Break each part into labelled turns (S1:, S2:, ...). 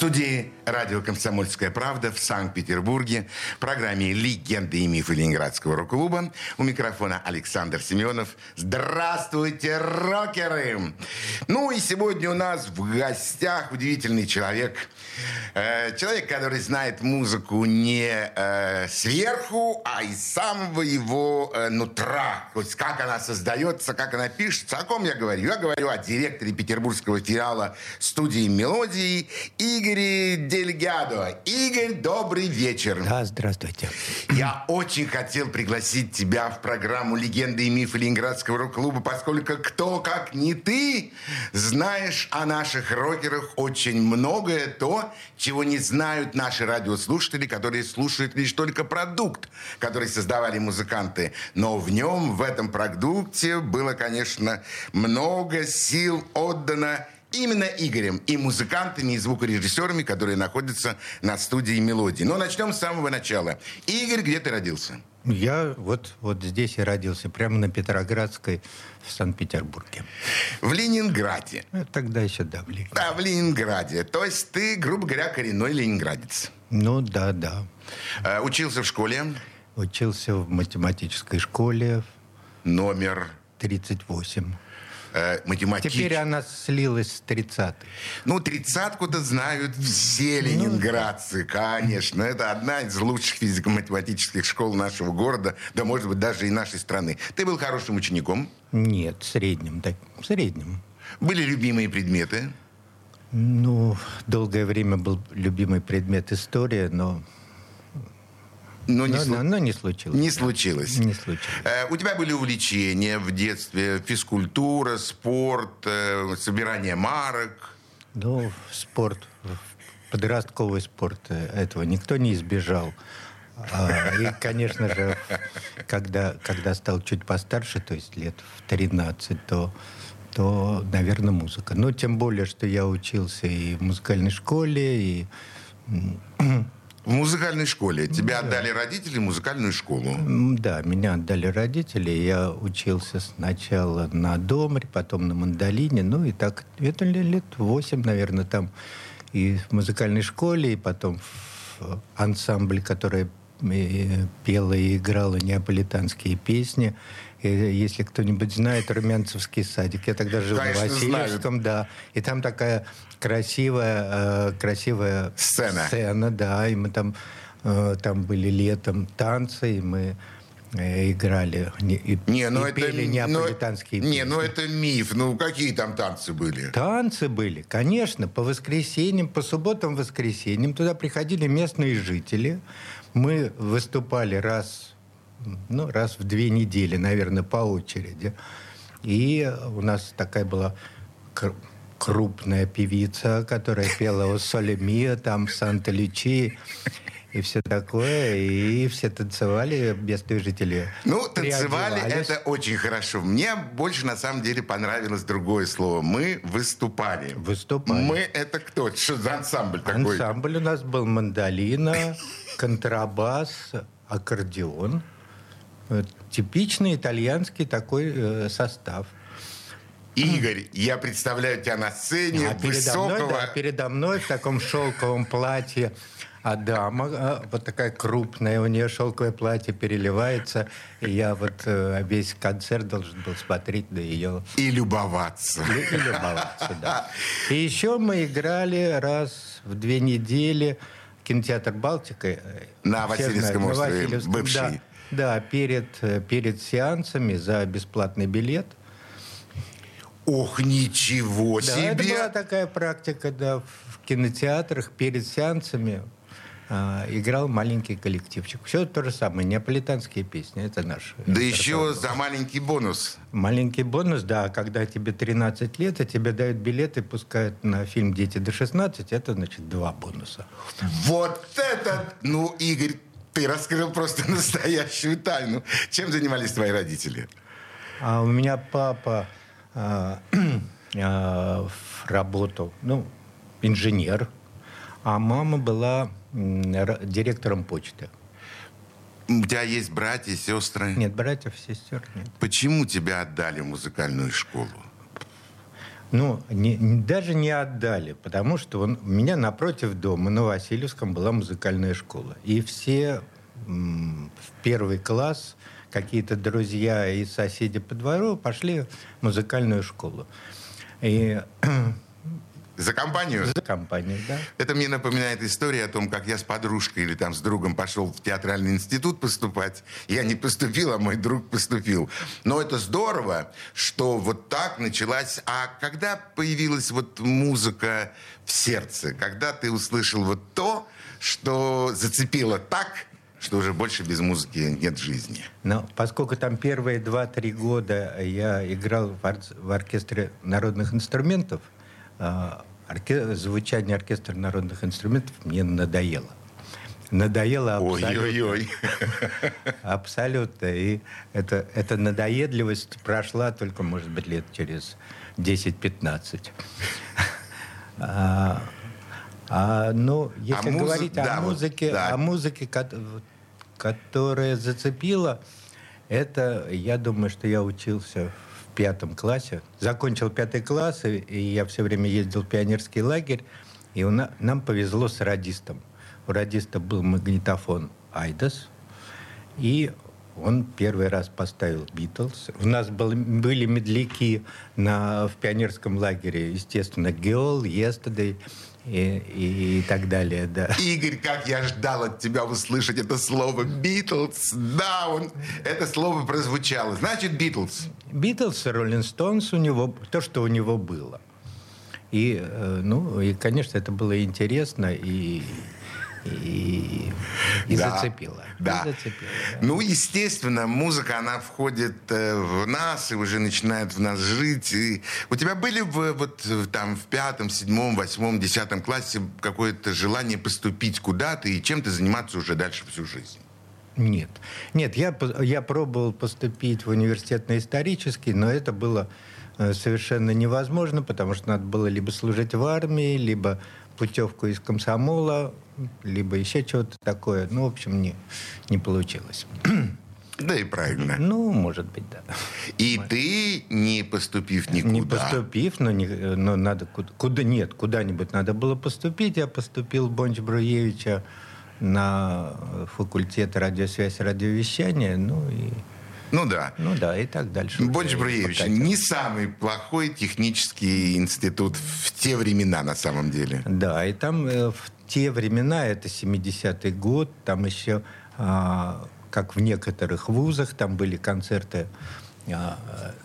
S1: студии радио «Комсомольская правда» в Санкт-Петербурге программе «Легенды и мифы Ленинградского рок-клуба». У микрофона Александр Семенов. Здравствуйте, рокеры! Ну и сегодня у нас в гостях удивительный человек. Э, человек, который знает музыку не э, сверху, а из самого его э, нутра. То есть как она создается, как она пишется. О ком я говорю? Я говорю о директоре петербургского филиала студии «Мелодии» Игорь Игоре Дельгадо. Игорь, добрый вечер.
S2: Да, здравствуйте.
S1: Я очень хотел пригласить тебя в программу «Легенды и мифы Ленинградского рок-клуба», поскольку кто, как не ты, знаешь о наших рокерах очень многое, то, чего не знают наши радиослушатели, которые слушают лишь только продукт, который создавали музыканты. Но в нем, в этом продукте было, конечно, много сил отдано именно Игорем и музыкантами, и звукорежиссерами, которые находятся на студии «Мелодии». Но начнем с самого начала. Игорь, где ты родился?
S2: Я вот, вот здесь и родился, прямо на Петроградской в Санкт-Петербурге.
S1: В Ленинграде?
S2: Ну, тогда еще, да, в Ленинграде.
S1: Да, в Ленинграде. То есть ты, грубо говоря, коренной ленинградец?
S2: Ну, да, да.
S1: А, учился в школе?
S2: Учился в математической школе.
S1: Номер?
S2: 38
S1: э, математич...
S2: Теперь она слилась с 30
S1: Ну, тридцатку-то знают все ленинградцы, конечно. Это одна из лучших физико-математических школ нашего города, да, может быть, даже и нашей страны. Ты был хорошим учеником?
S2: Нет, средним, так, средним.
S1: Были любимые предметы?
S2: Ну, долгое время был любимый предмет история, но
S1: но не, но, слу...
S2: но не случилось.
S1: Не случилось.
S2: Не случилось.
S1: Э, у тебя были увлечения в детстве? Физкультура, спорт, э, собирание марок?
S2: Ну, спорт, подростковый спорт, э, этого никто не избежал. А, и, конечно же, когда, когда стал чуть постарше, то есть лет в 13, то, то, наверное, музыка. Но тем более, что я учился и в музыкальной школе, и
S1: в музыкальной школе. Тебя да. отдали родители в музыкальную школу.
S2: Да, меня отдали родители. Я учился сначала на домре, потом на мандолине. Ну и так, это лет восемь, наверное, там и в музыкальной школе, и потом в ансамбле, который э, пела и играла неаполитанские песни. Если кто-нибудь знает Румянцевский садик, я тогда жил Конечно, на Васильевском, знаю. да. И там такая красивая, э, красивая
S1: сцена.
S2: сцена, да, и мы там, э, там были летом танцы, и мы э, играли и,
S1: не, ну
S2: и
S1: это,
S2: пели
S1: ну,
S2: неаполитанские
S1: Не,
S2: песни.
S1: ну это миф. Ну какие там танцы были?
S2: Танцы были, конечно, по воскресеньям, по субботам, воскресеньям. Туда приходили местные жители. Мы выступали раз, ну, раз в две недели, наверное, по очереди. И у нас такая была крупная певица, которая пела у Соли Миа, там, Санта-Лючи и все такое, и все танцевали, местные жители.
S1: Ну, танцевали это очень хорошо. Мне больше, на самом деле, понравилось другое слово. Мы выступали.
S2: Выступали.
S1: Мы это кто? Что за ансамбль такой?
S2: Ансамбль у нас был мандолина, контрабас, аккордеон. Типичный итальянский такой э, состав.
S1: Игорь, я представляю тебя на сцене а
S2: высокого... Передо мной, да, передо мной в таком шелковом платье а дама, а, вот такая крупная, у нее шелковое платье переливается, и я вот э, весь концерт должен был смотреть на ее...
S1: И любоваться.
S2: И, и любоваться, да. И еще мы играли раз в две недели кинотеатр «Балтика». Э,
S1: на Васильевском острове, бывший.
S2: Да, да перед, э, перед сеансами за бесплатный билет –
S1: Ох, ничего
S2: да,
S1: себе!
S2: это была такая практика, да, в кинотеатрах перед сеансами а, играл маленький коллективчик. Все то же самое, неаполитанские песни, это наш.
S1: Да еще за маленький бонус.
S2: Маленький бонус, да, когда тебе 13 лет, и тебе дают билеты, пускают на фильм «Дети до 16», это значит два бонуса.
S1: Вот это, ну, Игорь, ты раскрыл просто настоящую тайну. Чем занимались твои родители?
S2: А у меня папа а, э, работал, ну, инженер, а мама была директором почты.
S1: У тебя есть братья, сестры?
S2: Нет, братьев, сестер нет.
S1: Почему тебя отдали в музыкальную школу?
S2: Ну, не, даже не отдали, потому что он, у меня напротив дома на Васильевском была музыкальная школа. И все м, в первый класс какие-то друзья и соседи по двору пошли в музыкальную школу. И
S1: за компанию?
S2: За компанию, да.
S1: Это мне напоминает историю о том, как я с подружкой или там с другом пошел в театральный институт поступать. Я не поступил, а мой друг поступил. Но это здорово, что вот так началась. А когда появилась вот музыка в сердце? Когда ты услышал вот то, что зацепило так, что уже больше без музыки нет жизни.
S2: Но поскольку там первые два-три года я играл в, ор- в оркестре народных инструментов, а, орке... звучание оркестра народных инструментов мне надоело. Надоело абсолютно. Ой-ой-ой. Абсолютно. И это, эта надоедливость прошла только, может быть, лет через 10-15. А, а, ну, если а говорить музы... о да, музыке, вот, да. о музыке, которая зацепила, это, я думаю, что я учился пятом классе. Закончил пятый класс, и я все время ездил в пионерский лагерь. И у нас, нам повезло с радистом. У радиста был магнитофон «Айдас», и он первый раз поставил «Битлз». У нас был, были медляки на, в пионерском лагере, естественно, «Геол», «Yesterday», и, и, и так далее, да.
S1: Игорь, как я ждал от тебя услышать это слово «Битлз». Да, он, это слово прозвучало. Значит, «Битлз».
S2: «Битлз», «Роллинг Стоунс» у него, то, что у него было. И, э, ну, и, конечно, это было интересно, и и, и да, зацепила.
S1: Да.
S2: И зацепила
S1: да. Ну, естественно, музыка, она входит э, в нас и уже начинает в нас жить. И у тебя были в, вот там в пятом, седьмом, восьмом, десятом классе какое-то желание поступить куда-то и чем-то заниматься уже дальше всю жизнь?
S2: Нет. Нет, я, я пробовал поступить в университет на исторический, но это было э, совершенно невозможно, потому что надо было либо служить в армии, либо путевку из комсомола, либо еще чего-то такое. Ну, в общем, не, не получилось.
S1: Да и правильно.
S2: Ну, может быть, да.
S1: И может. ты, не поступив никуда...
S2: Не поступив, но, не, но надо... Куда, куда нет, куда-нибудь надо было поступить. Я поступил в Бонч Бруевича на факультет радиосвязи и радиовещания. Ну, и
S1: ну да.
S2: Ну да, и так дальше.
S1: Бонч Бруевич, не самый плохой технический институт в те времена на самом деле.
S2: Да, и там э, в те времена, это 70-й год, там еще, а, как в некоторых вузах, там были концерты а,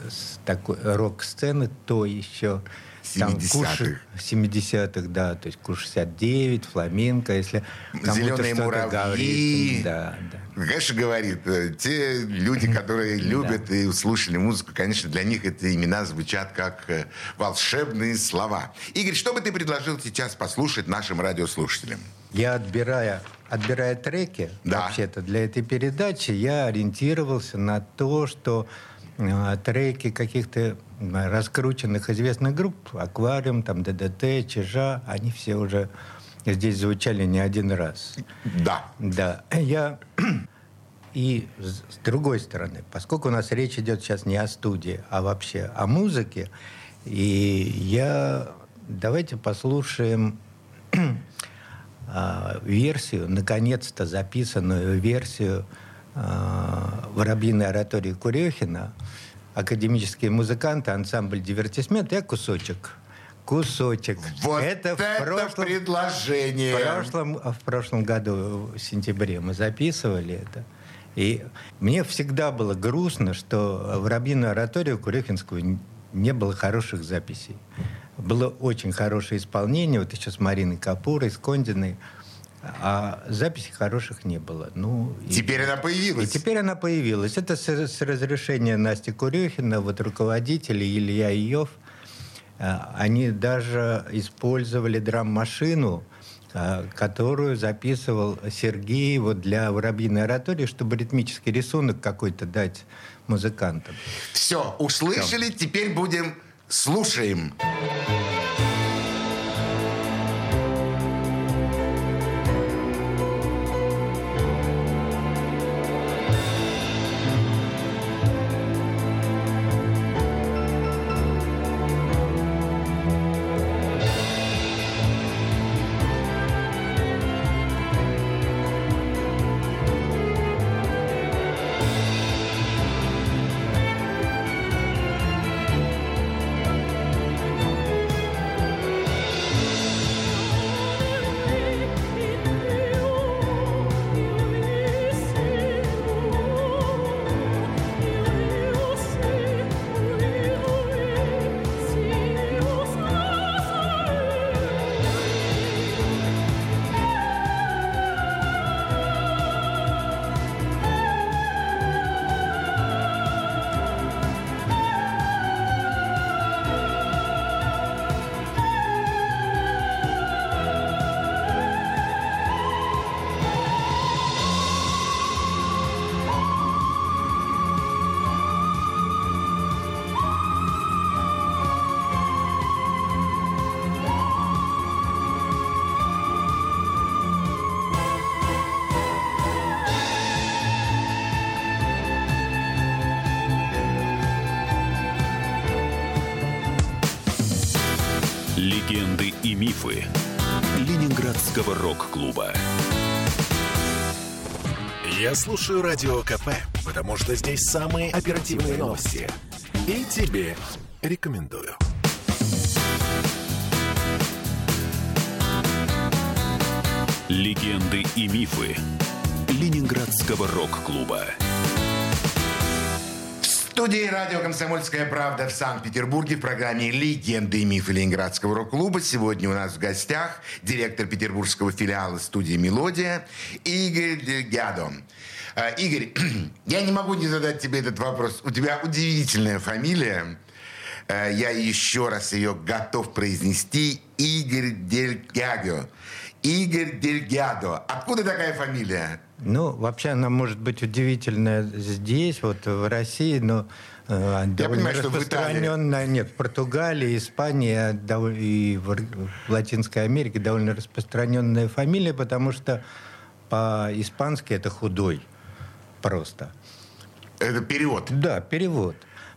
S2: с такой рок-сцены, то еще
S1: 70-х.
S2: 70-х, да, то есть Куш-69, Фламенко, если
S1: Зеленые муравьи.
S2: Говорит, да, да.
S1: Конечно, говорит, э, те люди, которые любят и слушали музыку, конечно, для них эти имена звучат как э, волшебные слова. Игорь, что бы ты предложил сейчас послушать нашим радиослушателям?
S2: Я отбирая, отбирая треки, да. вообще-то, для этой передачи, я ориентировался на то, что треки каких-то раскрученных известных групп, «Аквариум», там, «ДДТ», «Чижа», они все уже здесь звучали не один раз.
S1: Да.
S2: Да. Я... И с другой стороны, поскольку у нас речь идет сейчас не о студии, а вообще о музыке, и я... Давайте послушаем а, версию, наконец-то записанную версию а, «Воробьиной оратории Курехина», академические музыканты, ансамбль «Дивертисмент». Я кусочек. Кусочек.
S1: Вот это, это в прошлом, предложение.
S2: В прошлом, в прошлом году, в сентябре, мы записывали это. И мне всегда было грустно, что в Рабину ораторию Курехинскую не было хороших записей. Было очень хорошее исполнение, вот еще с Мариной Капурой, с Кондиной а записей хороших не было. Ну,
S1: теперь и, она появилась.
S2: И теперь она появилась. Это с, с разрешения Насти Курехина, вот руководители Илья Иов, а, они даже использовали драм-машину, а, которую записывал Сергей вот для «Воробьиной оратории», чтобы ритмический рисунок какой-то дать музыкантам.
S1: Все, услышали, Все. теперь будем Слушаем.
S3: Легенды и мифы Ленинградского рок-клуба.
S4: Я слушаю Радио КП, потому что здесь самые оперативные новости. И тебе рекомендую.
S3: Легенды и мифы Ленинградского рок-клуба.
S1: Студии радио «Комсомольская правда» в Санкт-Петербурге в программе «Легенды и мифы Ленинградского рок-клуба». Сегодня у нас в гостях директор петербургского филиала студии «Мелодия» Игорь Дельгядо. А, Игорь, я не могу не задать тебе этот вопрос. У тебя удивительная фамилия. А, Я еще раз ее готов произнести. Игорь Дельгядо. Игорь Дельгядо. Откуда такая фамилия?
S2: Ну, вообще она может быть удивительная здесь, вот в России, но э, довольно
S1: понимаю, что в Италии.
S2: распространенная, нет, в Португалии, Испании а дов- и в, в Латинской Америке довольно распространенная фамилия, потому что по-испански это худой просто.
S1: Это перевод.
S2: Да, перевод.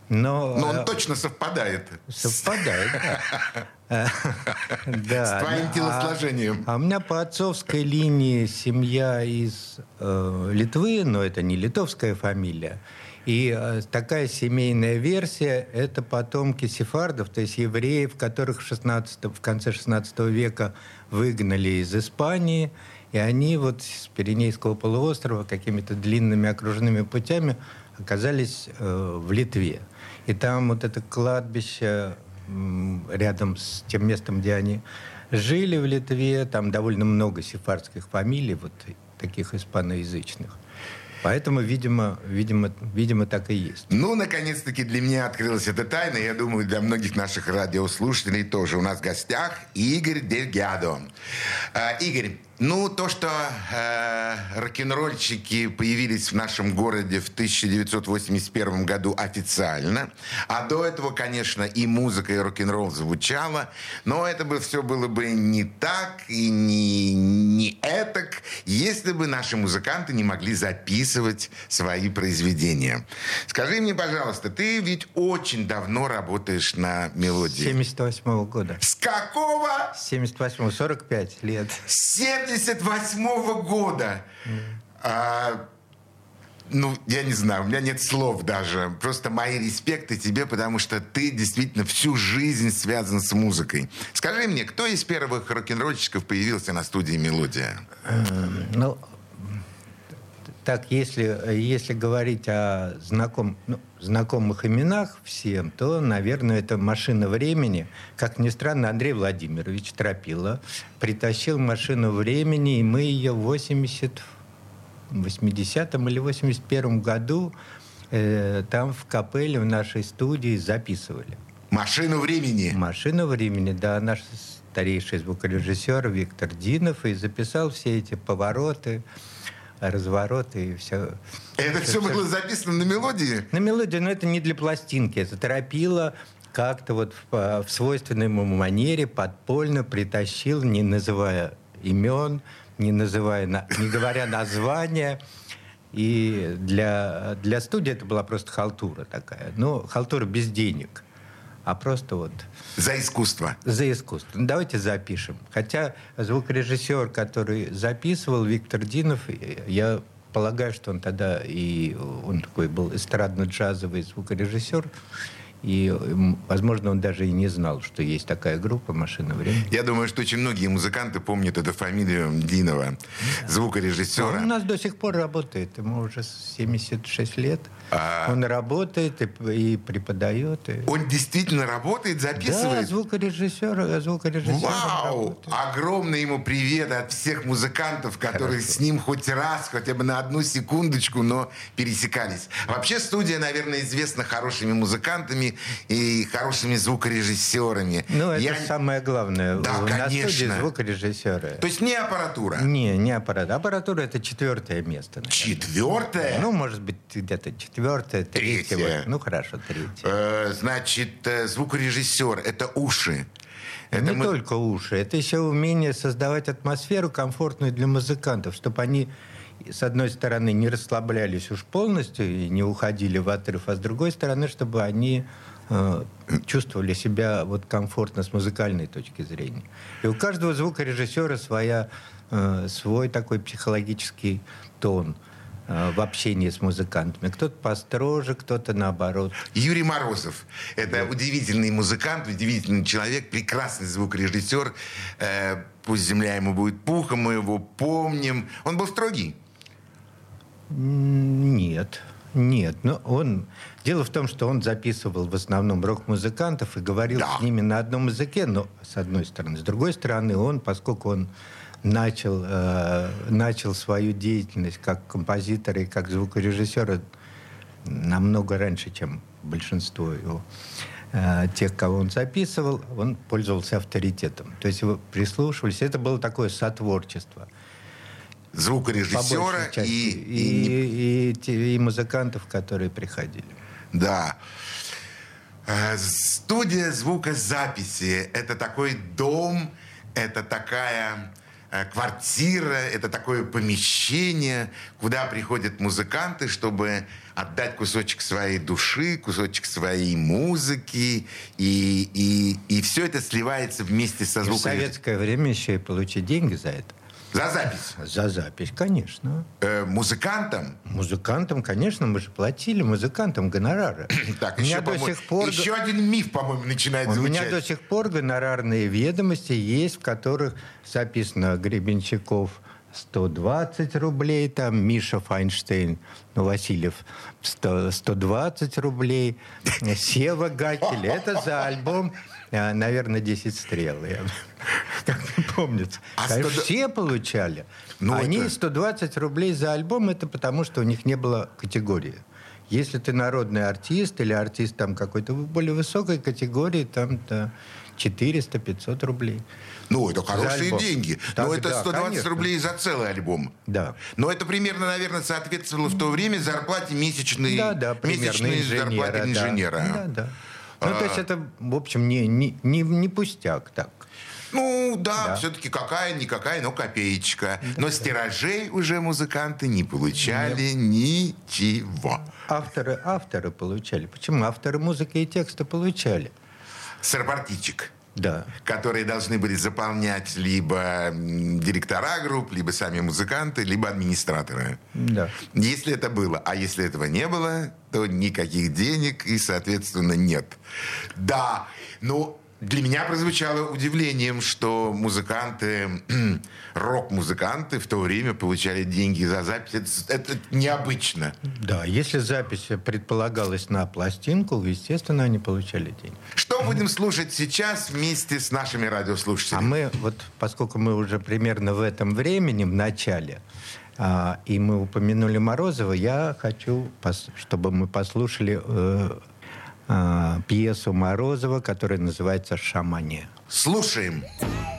S2: Но,
S1: Но он
S2: э,
S1: точно совпадает.
S2: совпадает. да. Да.
S1: С твоим
S2: А-
S1: телосложением.
S2: А у меня по отцовской линии семья из э, Литвы, но это не литовская фамилия. И э, такая семейная версия – это потомки сефардов, то есть евреев, которых в, 16, в конце 16 века выгнали из Испании. И они вот с Пиренейского полуострова какими-то длинными окружными путями оказались э, в Литве. И там вот это кладбище рядом с тем местом, где они жили в Литве, там довольно много сефардских фамилий, вот таких испаноязычных. Поэтому, видимо, видимо, видимо, так и есть.
S1: Ну, наконец-таки для меня открылась эта тайна. Я думаю, для многих наших радиослушателей тоже. У нас в гостях Игорь Дельгядо. А, Игорь, ну, то, что э, рок-н-ролльщики появились в нашем городе в 1981 году официально, а до этого, конечно, и музыка, и рок-н-ролл звучало, но это бы все было бы не так и не, не этак, если бы наши музыканты не могли записывать свои произведения. Скажи мне, пожалуйста, ты ведь очень давно работаешь на мелодии.
S2: 78 года.
S1: С какого?
S2: С 78 45 лет.
S1: 78 года. А, ну, я не знаю, у меня нет слов даже. Просто мои респекты тебе, потому что ты действительно всю жизнь связан с музыкой. Скажи мне, кто из первых рок-н-ролльщиков появился на студии «Мелодия»?
S2: Ну, так, если, если говорить о знаком, ну, знакомых именах всем, то, наверное, это «Машина времени». Как ни странно, Андрей Владимирович Тропила притащил «Машину времени», и мы ее в 80, 80-м или 81 году э, там в капелле в нашей студии записывали.
S1: «Машину времени».
S2: «Машина времени», да, наш старейший звукорежиссер Виктор Динов и записал все эти повороты, развороты и все.
S1: Это все было записано на «Мелодии»?
S2: На мелодию, но это не для пластинки, это торопило как-то вот в, в свойственной ему манере подпольно притащил, не называя имен, не называя, не говоря названия. И для, для студии это была просто халтура такая. Но халтура без денег. А просто вот...
S1: За искусство.
S2: За искусство. Ну, давайте запишем. Хотя звукорежиссер, который записывал, Виктор Динов, я полагаю, что он тогда и он такой был эстрадно-джазовый звукорежиссер, и, возможно, он даже и не знал, что есть такая группа «Машина времени».
S1: Я думаю, что очень многие музыканты помнят эту фамилию Динова, звукорежиссера.
S2: Он у нас до сих пор работает. Ему уже 76 лет. А... Он работает и, и преподает. И...
S1: Он действительно работает, записывает?
S2: Да, звукорежиссер. звукорежиссер
S1: Вау! Огромный ему привет от всех музыкантов, которые Хорошо. с ним хоть раз, хотя бы на одну секундочку, но пересекались. Вообще студия, наверное, известна хорошими музыкантами и хорошими звукорежиссерами.
S2: Ну, это Я... самое главное.
S1: Да,
S2: на
S1: конечно.
S2: студии звукорежиссеры.
S1: То есть не аппаратура?
S2: Не, не аппаратура. Аппаратура — это четвертое место.
S1: Наверное. Четвертое?
S2: Ну, может быть, где-то четвертое третье. Вот. Ну, хорошо, третье.
S1: Э, значит, э, звукорежиссер — это уши.
S2: Это не мы... только уши, это еще умение создавать атмосферу комфортную для музыкантов, чтобы они с одной стороны, не расслаблялись уж полностью и не уходили в отрыв, а с другой стороны, чтобы они э, чувствовали себя вот комфортно с музыкальной точки зрения. И у каждого звукорежиссера своя, э, свой такой психологический тон – Э, в общении с музыкантами. Кто-то построже, кто-то наоборот.
S1: Юрий Морозов. Это да. удивительный музыкант, удивительный человек, прекрасный звукорежиссер. Э, пусть земля ему будет пухом, мы его помним. Он был строгий?
S2: Нет. Нет, но он... Дело в том, что он записывал в основном рок-музыкантов и говорил да. с ними на одном языке, но с одной стороны. С другой стороны, он, поскольку он начал, э, начал свою деятельность как композитор и как звукорежиссер намного раньше, чем большинство его э, тех, кого он записывал, он пользовался авторитетом. То есть его прислушивались. Это было такое сотворчество.
S1: Звукорежиссера и,
S2: и, и, и, и музыкантов, которые приходили.
S1: Да. Э, студия звукозаписи – это такой дом, это такая Э, квартира, это такое помещение, куда приходят музыканты, чтобы отдать кусочек своей души, кусочек своей музыки, и, и, и все это сливается вместе со звуком. в
S2: советское время еще и получить деньги за это.
S1: За запись?
S2: За запись, конечно.
S1: Э, музыкантам?
S2: Музыкантам, конечно, мы же платили музыкантам гонорары.
S1: Так, у еще, до сих пор... еще один миф, по-моему, начинает звучать.
S2: У меня до сих пор гонорарные ведомости есть, в которых записано Гребенщиков 120 рублей, там Миша Файнштейн, ну, Васильев 100, 120 рублей, Сева Гакель. Это за альбом а, наверное, 10 стрел. Помнится. А Конечно, 100... все получали. Ну, Они это... 120 рублей за альбом, это потому, что у них не было категории. Если ты народный артист или артист там какой-то более высокой категории, там то 400-500 рублей.
S1: Ну, это хорошие деньги. Так, Но это да, 120 конечно. рублей за целый альбом.
S2: Да.
S1: Но это примерно, наверное, соответствовало в то время зарплате месячной, да, да, месячной инженера, зарплате инженера.
S2: Да, да. Ну, то есть а. это, в общем, не, не, не, не пустяк так.
S1: Ну, да, да. все-таки какая-никакая, но копеечка. Да, но с тиражей уже музыканты не получали Нет. ничего.
S2: Авторы, авторы получали. Почему? Авторы музыки и текста получали.
S1: Сарпартичек
S2: да.
S1: которые должны были заполнять либо директора групп, либо сами музыканты, либо администраторы.
S2: Да.
S1: Если это было, а если этого не было, то никаких денег и, соответственно, нет. Да, ну, для меня прозвучало удивлением, что музыканты, рок-музыканты в то время получали деньги за запись. Это, это необычно.
S2: Да, если запись предполагалась на пластинку, естественно, они получали деньги.
S1: Что будем слушать сейчас вместе с нашими радиослушателями?
S2: А мы, вот поскольку мы уже примерно в этом времени, в начале, а, и мы упомянули Морозова, я хочу, чтобы мы послушали э, э, пьесу Морозова, которая называется «Шамане».
S1: Слушаем.
S3: Легенды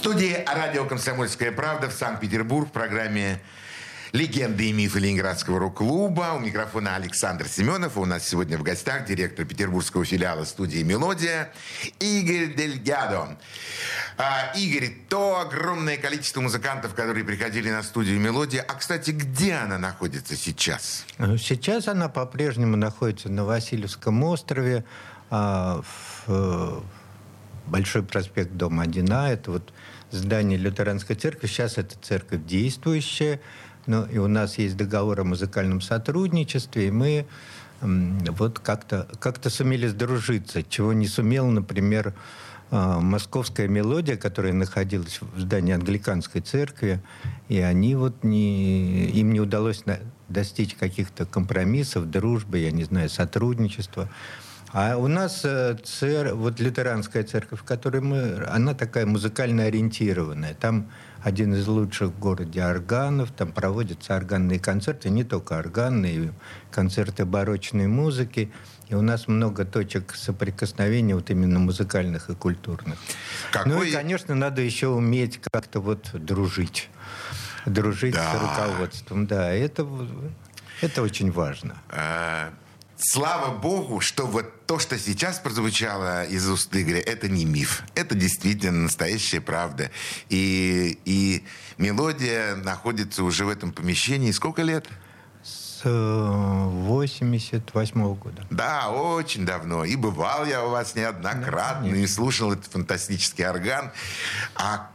S1: Студии радио «Комсомольская правда» в Санкт-Петербург в программе Легенды и мифы Ленинградского рок-клуба. У микрофона Александр Семенов. У нас сегодня в гостях директор петербургского филиала студии «Мелодия» Игорь Дельгядо. А, Игорь, то огромное количество музыкантов, которые приходили на студию «Мелодия». А, кстати, где она находится сейчас?
S2: Сейчас она по-прежнему находится на Васильевском острове, а, в э, Большой проспект, дом 1А. Это вот здание лютеранской церкви. Сейчас эта церковь действующая. Ну, и у нас есть договор о музыкальном сотрудничестве, и мы вот как-то как сумели сдружиться, чего не сумел, например, а, московская мелодия, которая находилась в здании англиканской церкви, и они вот не, им не удалось достичь каких-то компромиссов, дружбы, я не знаю, сотрудничества. А у нас э, цер, вот лютеранская церковь, в которой мы, она такая музыкально ориентированная. Там один из лучших в городе органов, там проводятся органные концерты, не только органные, концерты барочной музыки. И у нас много точек соприкосновения вот именно музыкальных и культурных. Какой... Ну и, конечно, надо еще уметь как-то вот дружить. Дружить да. с руководством. Да, это, это очень важно. А
S1: слава богу, что вот то, что сейчас прозвучало из уст Игоря, это не миф. Это действительно настоящая правда. И, и мелодия находится уже в этом помещении. Сколько лет?
S2: С 88 -го года.
S1: Да, очень давно. И бывал я у вас неоднократно, да, и слушал этот фантастический орган. А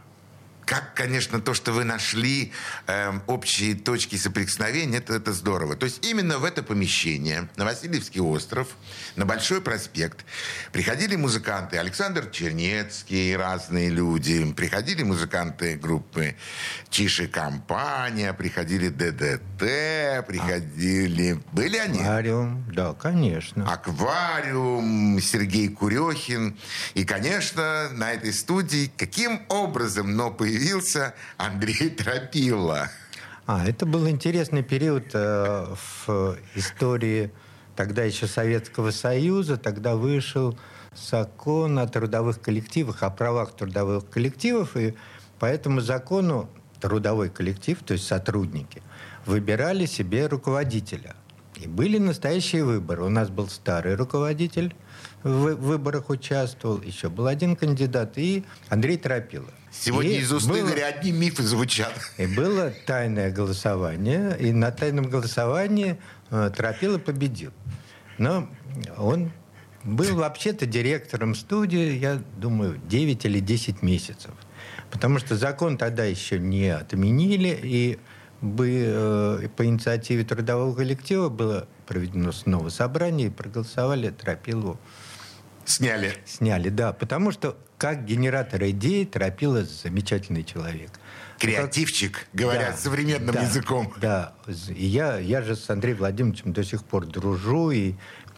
S1: как, конечно, то, что вы нашли э, общие точки соприкосновения, это, это здорово. То есть именно в это помещение, на Васильевский остров, на Большой проспект, приходили музыканты Александр Чернецкий, разные люди, приходили музыканты группы Чиши Компания, приходили ДДТ, приходили... А. Были они?
S2: Аквариум, да, конечно.
S1: Аквариум, Сергей Курехин. И, конечно, на этой студии каким образом, но появились появился Андрей Тропила.
S2: А, это был интересный период э, в истории тогда еще Советского Союза. Тогда вышел закон о трудовых коллективах, о правах трудовых коллективов. И по этому закону трудовой коллектив, то есть сотрудники, выбирали себе руководителя. И были настоящие выборы. У нас был старый руководитель, в выборах участвовал, еще был один кандидат, и Андрей Тропила.
S1: Сегодня и из уст было, Игоря одни мифы звучат.
S2: И было тайное голосование, и на тайном голосовании э, Тропила победил. Но он был вообще-то директором студии, я думаю, 9 или 10 месяцев. Потому что закон тогда еще не отменили, и бы, э, по инициативе трудового коллектива было проведено снова собрание, и проголосовали Тропилу.
S1: Сняли.
S2: Сняли, да. Потому что как генератор идей Торопила замечательный человек.
S1: Креативчик, как... говорят да, современным
S2: да,
S1: языком.
S2: Да. И я, я же с Андреем Владимировичем до сих пор дружу и,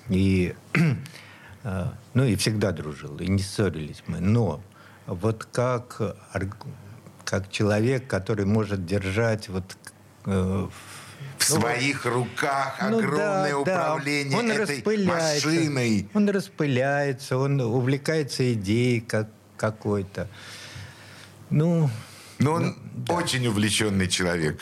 S2: и э, ну и всегда дружил, и не ссорились мы. Но вот как, как человек, который может держать вот
S1: э, в ну, своих руках ну, огромное да, управление да. Он этой машиной.
S2: Он распыляется, он увлекается идеей как, какой-то. Ну,
S1: но он ну, да. очень увлеченный человек.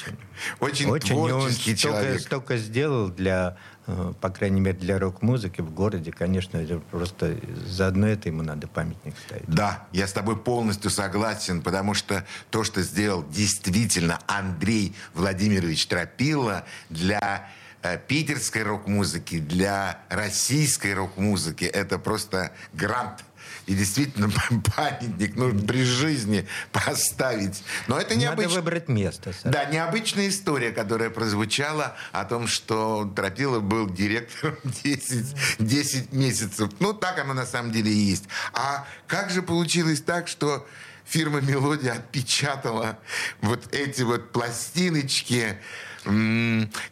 S1: Очень, очень творческий он человек.
S2: Столько, столько сделал для, по крайней мере, для рок-музыки в городе. Конечно, просто заодно это ему надо памятник ставить.
S1: Да, я с тобой полностью согласен, потому что то, что сделал действительно Андрей Владимирович Тропила для э, питерской рок-музыки, для российской рок-музыки это просто грант. И действительно памятник нужно при жизни поставить. Но это необычно.
S2: Надо выбрать место.
S1: Сэр. Да, необычная история, которая прозвучала о том, что Тропила был директором 10, 10 месяцев. Ну, так оно на самом деле и есть. А как же получилось так, что фирма «Мелодия» отпечатала вот эти вот пластиночки,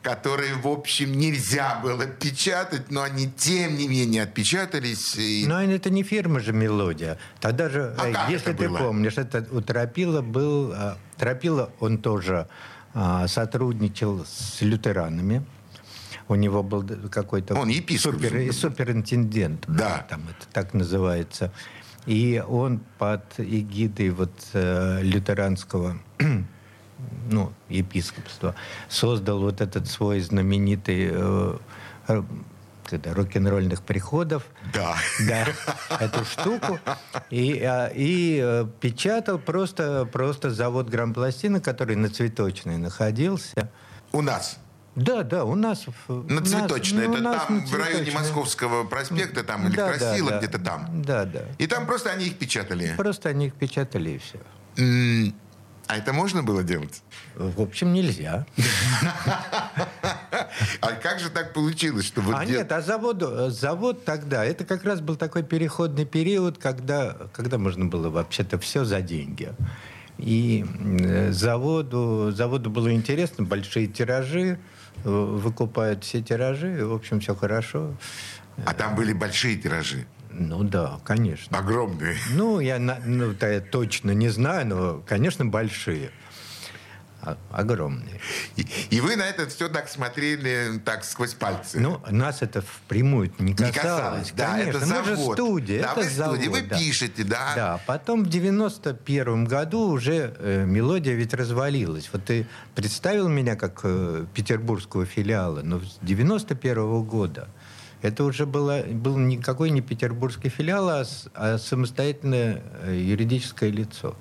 S1: которые, в общем, нельзя было печатать, но они, тем не менее, отпечатались.
S2: И... Но это не фирма же «Мелодия». Тогда же, а э, если ты было? помнишь, это у Тропила был... А, Тропила, он тоже а, сотрудничал с лютеранами. У него был какой-то
S1: он епископ.
S2: супер, суперинтендент.
S1: Да.
S2: Там это так называется. И он под эгидой вот э, лютеранского ну, епископства создал вот этот свой знаменитый э, рок-н-ролльных приходов.
S1: Да.
S2: Да, эту штуку. И, э, и э, печатал просто, просто завод грампластина, который на Цветочной находился.
S1: У нас?
S2: Да, да, у нас...
S1: На Цветочной, ну, это там, в районе Московского проспекта, там, или да, Красила, да, где-то там.
S2: Да, да.
S1: И там просто они их печатали?
S2: Просто они их печатали, и все.
S1: А это можно было делать?
S2: В общем, нельзя.
S1: А как же так получилось, что вот...
S2: А нет, а завод, завод тогда, это как раз был такой переходный период, когда, когда можно было вообще-то все за деньги. И э, заводу, заводу было интересно, большие тиражи, выкупают все тиражи, в общем, все хорошо.
S1: А там были большие тиражи?
S2: Ну да, конечно.
S1: Огромные?
S2: Ну, я, ну, я точно не знаю, но, конечно, большие огромные.
S1: И, и вы на это все так смотрели, так сквозь пальцы?
S2: Ну, нас это впрямую не касалось. Не касалось,
S1: да,
S2: конечно.
S1: это завод.
S2: Мы же студия,
S1: да,
S2: это
S1: вы
S2: завод.
S1: Студия, вы
S2: да.
S1: пишете, да.
S2: Да, потом в 91 году уже э, мелодия ведь развалилась. Вот ты представил меня как э, петербургского филиала, но с 91 -го года это уже было, был никакой не петербургский филиал, а, а самостоятельное э, юридическое лицо.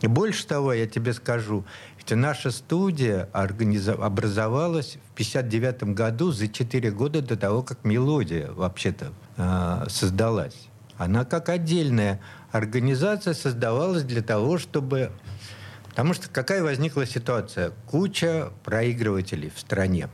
S2: И больше того, я тебе скажу, ведь наша студия образовалась в 59 году, за 4 года до того, как «Мелодия» вообще-то э, создалась. Она как отдельная организация создавалась для того, чтобы... Потому что какая возникла ситуация? Куча проигрывателей в стране.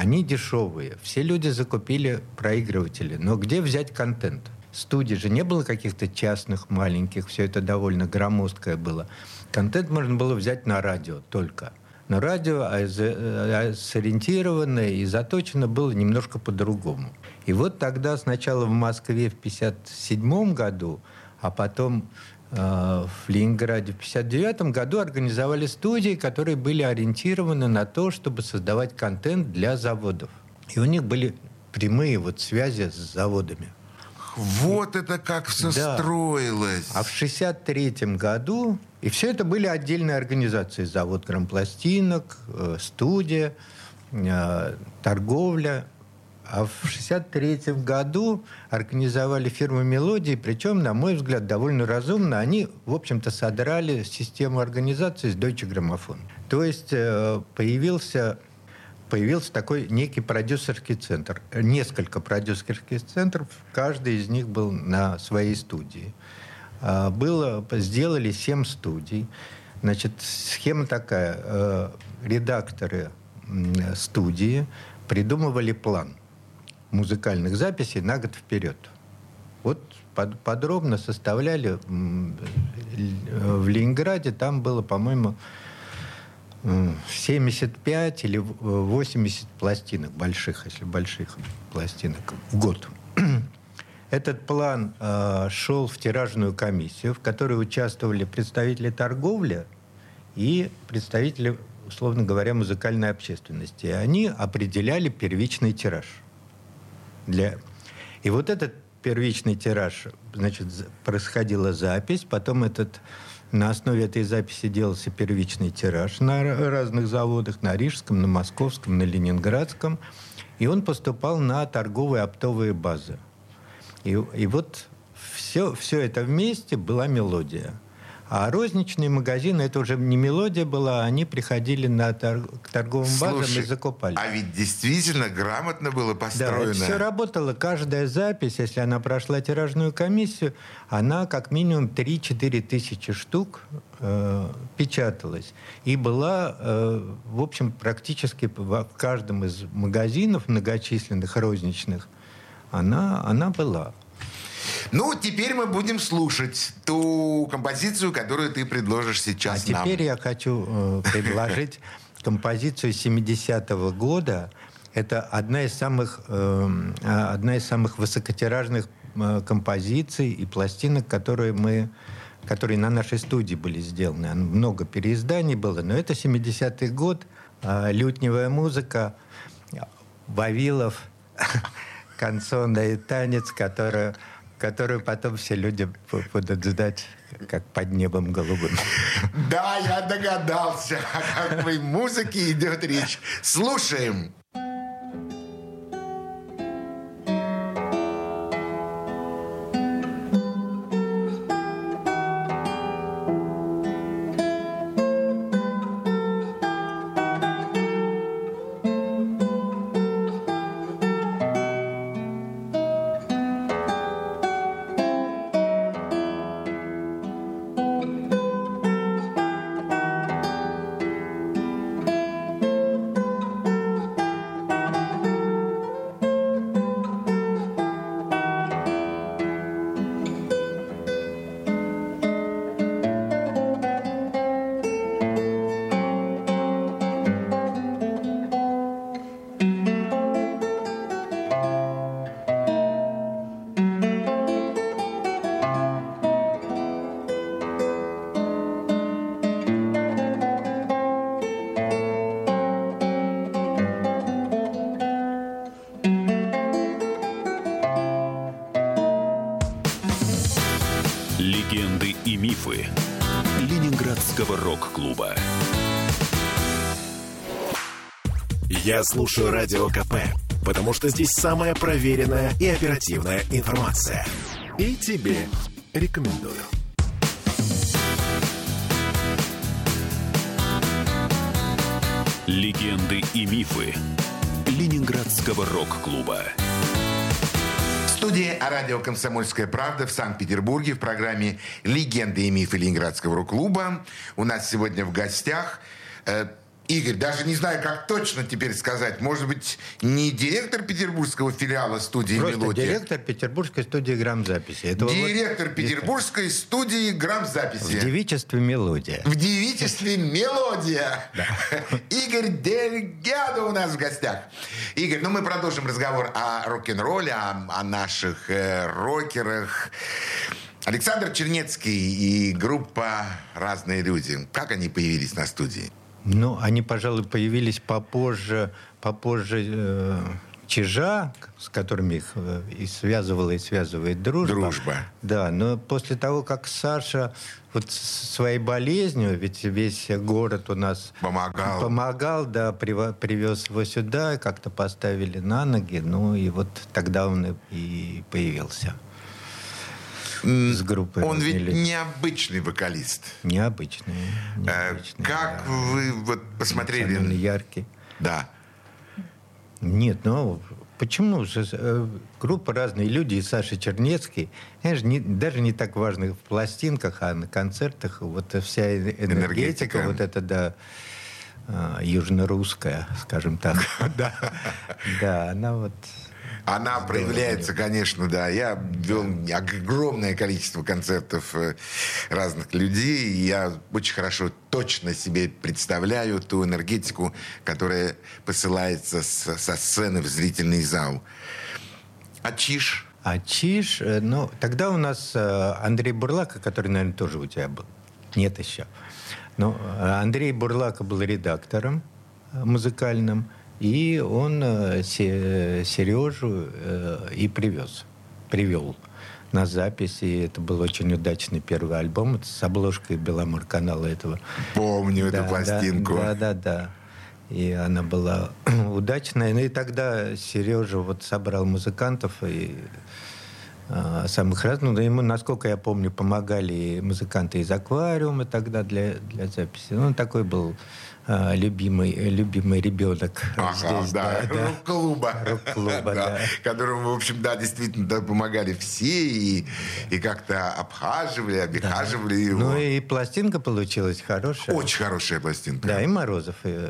S2: Они дешевые. Все люди закупили проигрыватели. Но где взять контент? Студий же не было каких-то частных, маленьких. Все это довольно громоздкое было. Контент можно было взять на радио только. Но радио а, а, сориентировано и заточено было немножко по-другому. И вот тогда сначала в Москве в 1957 году, а потом э, в Ленинграде в 1959 году организовали студии, которые были ориентированы на то, чтобы создавать контент для заводов. И у них были прямые вот связи с заводами.
S1: Вот это как все да. строилось.
S2: А в 63 году, и все это были отдельные организации. Завод грампластинок, э, студия, э, торговля. А в 63 году организовали фирму «Мелодии», причем, на мой взгляд, довольно разумно. Они, в общем-то, содрали систему организации с Deutsche Grammophon. То есть э, появился появился такой некий продюсерский центр. Несколько продюсерских центров, каждый из них был на своей студии. А, было, сделали семь студий. Значит, схема такая. Э, редакторы студии придумывали план музыкальных записей на год вперед. Вот подробно составляли в Ленинграде, там было, по-моему, 75 или 80 пластинок, больших, если больших пластинок, в год. Этот план э, шел в тиражную комиссию, в которой участвовали представители торговли и представители, условно говоря, музыкальной общественности. И они определяли первичный тираж. Для... И вот этот первичный тираж, значит, происходила запись, потом этот на основе этой записи делался первичный тираж на разных заводах, на Рижском, на Московском, на Ленинградском. И он поступал на торговые оптовые базы. И, и вот все, все это вместе была мелодия. А розничные магазины, это уже не мелодия была, они приходили на тор- к торговым базам
S1: Слушай,
S2: и закупали.
S1: А ведь действительно грамотно было
S2: Да,
S1: построено.
S2: это все работало. Каждая запись, если она прошла тиражную комиссию, она как минимум 3-4 тысячи штук э, печаталась. И была, э, в общем, практически в в каждом из магазинов многочисленных розничных, она, она была.
S1: Ну, теперь мы будем слушать ту композицию, которую ты предложишь
S2: А
S1: сейчас нам.
S2: теперь я хочу э, предложить композицию 70-го года. Это одна из самых, э, а, одна из самых высокотиражных э, композиций и пластинок, которые мы которые на нашей студии были сделаны. Много переизданий было, но это 70-й год, э, лютневая музыка, Вавилов, канцонный танец, которую, которую потом все люди бу- будут ждать, как под небом голубым.
S1: Да, я догадался, о какой музыке идет речь. Слушаем.
S4: Я слушаю Радио КП, потому что здесь самая проверенная и оперативная информация. И тебе рекомендую.
S3: Легенды и мифы Ленинградского рок-клуба.
S1: В студии радио «Комсомольская правда» в Санкт-Петербурге в программе «Легенды и мифы Ленинградского рок-клуба». У нас сегодня в гостях э, Игорь, даже не знаю, как точно теперь сказать. Может быть, не директор петербургского филиала студии
S2: Просто
S1: «Мелодия».
S2: директор петербургской студии грамзаписи. Это вот
S1: Директор петербургской студии
S2: в
S1: грамзаписи.
S2: девичестве мелодия.
S1: В девичестве «Мелодия». Игорь Дельгадо у нас в гостях. Игорь, ну мы продолжим разговор о рок-н-ролле, о, о наших э, рокерах. Александр Чернецкий и группа «Разные люди». Как они появились на студии?
S2: Ну, они, пожалуй, появились попозже, попозже э, Чижа, с которыми их э, и связывала, и связывает дружба.
S1: Дружба.
S2: Да, но после того, как Саша вот своей болезнью, ведь весь город у нас
S1: Помогал.
S2: помогал, да, привез его сюда, как-то поставили на ноги, ну и вот тогда он и появился с группой.
S1: Он ведь необычный вокалист.
S2: необычный.
S1: Э,
S2: необычный,
S1: Как
S2: да.
S1: вы вот посмотрели?
S2: Эмоционально яркий.
S1: Да.
S2: Нет, ну почему же э, группа разные люди и Саша Чернецкий, знаешь, не- даже не так важно в пластинках, а на концертах вот вся энергетика,
S1: Энергетика.
S2: вот это да э, южно-русская, скажем так, да, она вот
S1: Она проявляется, конечно, да. Я вел огромное количество концертов э, разных людей. и Я очень хорошо, точно себе представляю ту энергетику, которая посылается с- со сцены в зрительный зал. А Чиш?
S2: А Чиж, э, ну, тогда у нас э, Андрей Бурлака, который, наверное, тоже у тебя был. Нет еще. Но э, Андрей Бурлака был редактором музыкальным, и он э, Се- Сережу э, и привез, привел на запись. И это был очень удачный первый альбом это с обложкой Беломор канала этого.
S1: Помню эту
S2: Да,
S1: пластинку.
S2: Да, да, да. И она была удачная. Ну и тогда Сережа вот собрал музыкантов и самых разных. Ну, ему, насколько я помню, помогали музыканты из аквариума тогда для, для записи. Ну, он такой был а, любимый, любимый ребенок
S1: ага,
S2: здесь.
S1: Да, да. Рок-клуба.
S2: Рок-клуба, да. да.
S1: Которому, в общем, да, действительно да, помогали все и, и как-то обхаживали, обихаживали да. его.
S2: Ну и пластинка получилась хорошая.
S1: Очень хорошая пластинка.
S2: Да, и Морозов. И,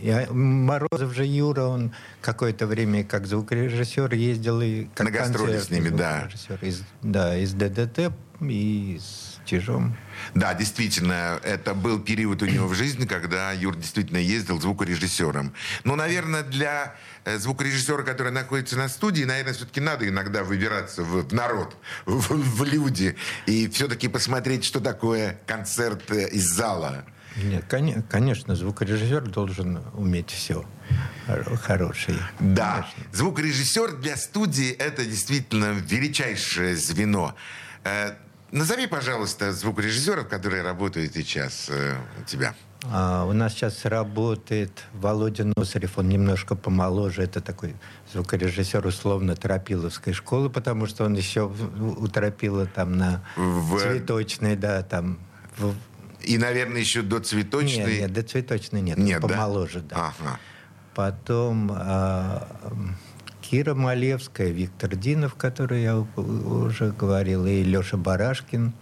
S2: и Морозов же Юра, он какое-то время как звукорежиссер ездил и как
S1: На гастроли с ними, да.
S2: Из, да, из ДДТ и с Чижом.
S1: Да, действительно, это был период у него в жизни, когда Юр действительно ездил звукорежиссером. Но, наверное, для э, звукорежиссера, который находится на студии, наверное, все-таки надо иногда выбираться в, народ, в, в люди, и все-таки посмотреть, что такое концерт э, из зала.
S2: Нет, конечно, звукорежиссер должен уметь все хороший.
S1: Да, конечно. звукорежиссер для студии это действительно величайшее звено. Э, Назови, пожалуйста, звукорежиссеров, которые работают сейчас э, у тебя.
S2: А, у нас сейчас работает Володя Носарев, он немножко помоложе. Это такой звукорежиссер условно Торопиловской школы, потому что он еще у Торопила там на в... цветочной, да, там... В...
S1: И, наверное, еще до цветочной...
S2: Нет, нет, до цветочной нет,
S1: нет
S2: помоложе, да. да. Ага. Потом... А, Кира Малевская, Виктор Динов, который я уже говорил, и Леша Барашкин,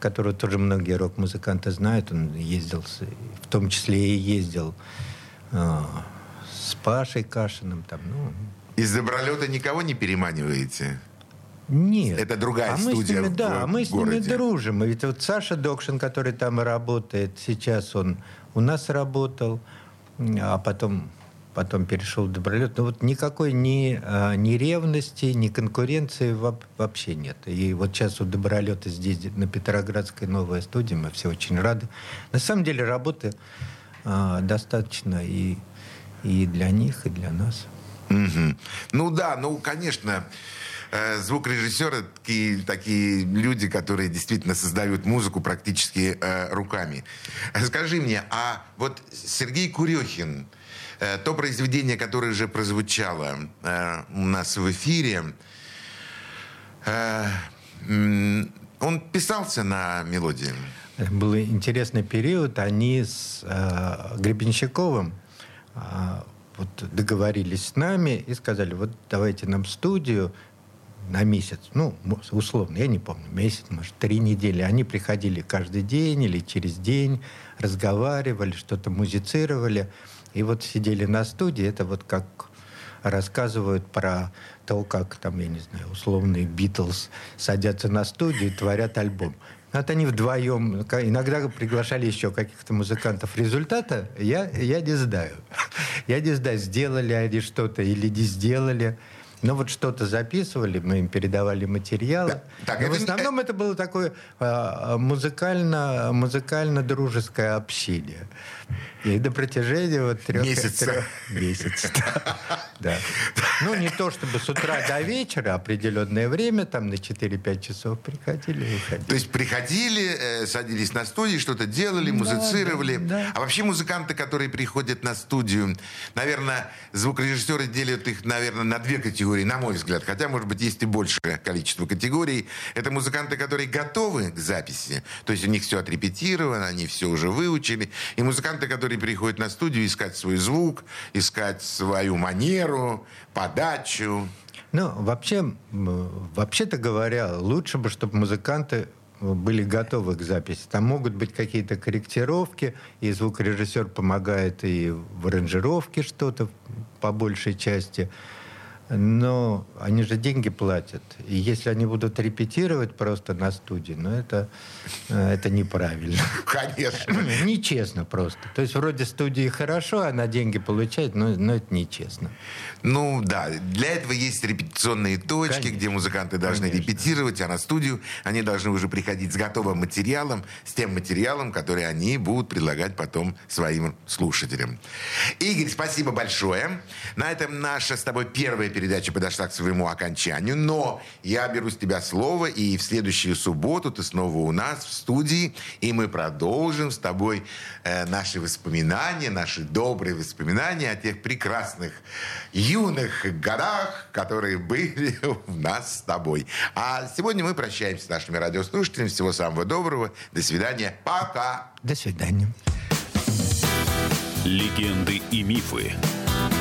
S2: которого тоже многие рок-музыканты знают. Он ездил, в том числе и ездил э, с Пашей Кашиным. Там, ну.
S1: Из Добролета никого не переманиваете?
S2: Нет.
S1: Это другая
S2: а
S1: студия
S2: мы с ними,
S1: в,
S2: Да,
S1: в
S2: мы с
S1: городе.
S2: ними дружим. Ведь вот Саша Докшин, который там работает, сейчас он у нас работал, а потом потом перешел в добролет. Но вот никакой ни, а, ни ревности, ни конкуренции вообще нет. И вот сейчас у добролета здесь, на Петроградской новая студия, мы все очень рады. На самом деле работы а, достаточно и, и для них, и для нас.
S1: Угу. Ну да, ну, конечно, э, звукорежиссеры такие, такие люди, которые действительно создают музыку практически э, руками. Скажи мне, а вот Сергей Курехин, Э, то произведение, которое уже прозвучало э, у нас в эфире, э, он писался на мелодии?
S2: Был интересный период. Они с э, Гребенщиковым э, вот договорились с нами и сказали, вот давайте нам студию на месяц, ну, условно, я не помню, месяц, может, три недели. Они приходили каждый день или через день, разговаривали, что-то музицировали. И вот сидели на студии, это вот как рассказывают про то, как там, я не знаю, условные Битлз садятся на студию и творят альбом. Вот они вдвоем, иногда приглашали еще каких-то музыкантов. Результата я, я не знаю. Я не знаю, сделали они что-то или не сделали. Ну вот что-то записывали, мы им передавали материалы. Да, так, Но это... в основном это было такое а, музыкально, музыкально-дружеское общение. И до протяжении вот трех
S1: месяцев. Трех
S2: месяцев. Да. Ну, не то чтобы с утра до вечера, определенное время, там на 4-5 часов приходили и уходили.
S1: То есть приходили, э, садились на студии, что-то делали, музицировали.
S2: Да, да.
S1: А вообще музыканты, которые приходят на студию, наверное, звукорежиссеры делят их, наверное, на две категории, на мой взгляд. Хотя, может быть, есть и большее количество категорий. Это музыканты, которые готовы к записи. То есть у них все отрепетировано, они все уже выучили. И музыканты, которые приходят на студию искать свой звук, искать свою манеру, подачу.
S2: Ну, вообще, вообще-то говоря, лучше бы, чтобы музыканты были готовы к записи. Там могут быть какие-то корректировки, и звукорежиссер помогает и в аранжировке что-то по большей части. Но они же деньги платят. И если они будут репетировать просто на студии, ну это, э, это неправильно.
S1: Конечно.
S2: Нечестно просто. То есть вроде студии хорошо, она деньги получает, но, но это нечестно.
S1: Ну да, для этого есть репетиционные точки, Конечно. где музыканты должны Конечно. репетировать, а на студию они должны уже приходить с готовым материалом, с тем материалом, который они будут предлагать потом своим слушателям. Игорь, спасибо большое. На этом наша с тобой первая передача передача подошла к своему окончанию, но я беру с тебя слово, и в следующую субботу ты снова у нас в студии, и мы продолжим с тобой э, наши воспоминания, наши добрые воспоминания о тех прекрасных юных годах, которые были у нас с тобой. А сегодня мы прощаемся с нашими радиослушателями. Всего самого доброго. До свидания. Пока.
S2: До свидания.
S3: Легенды и мифы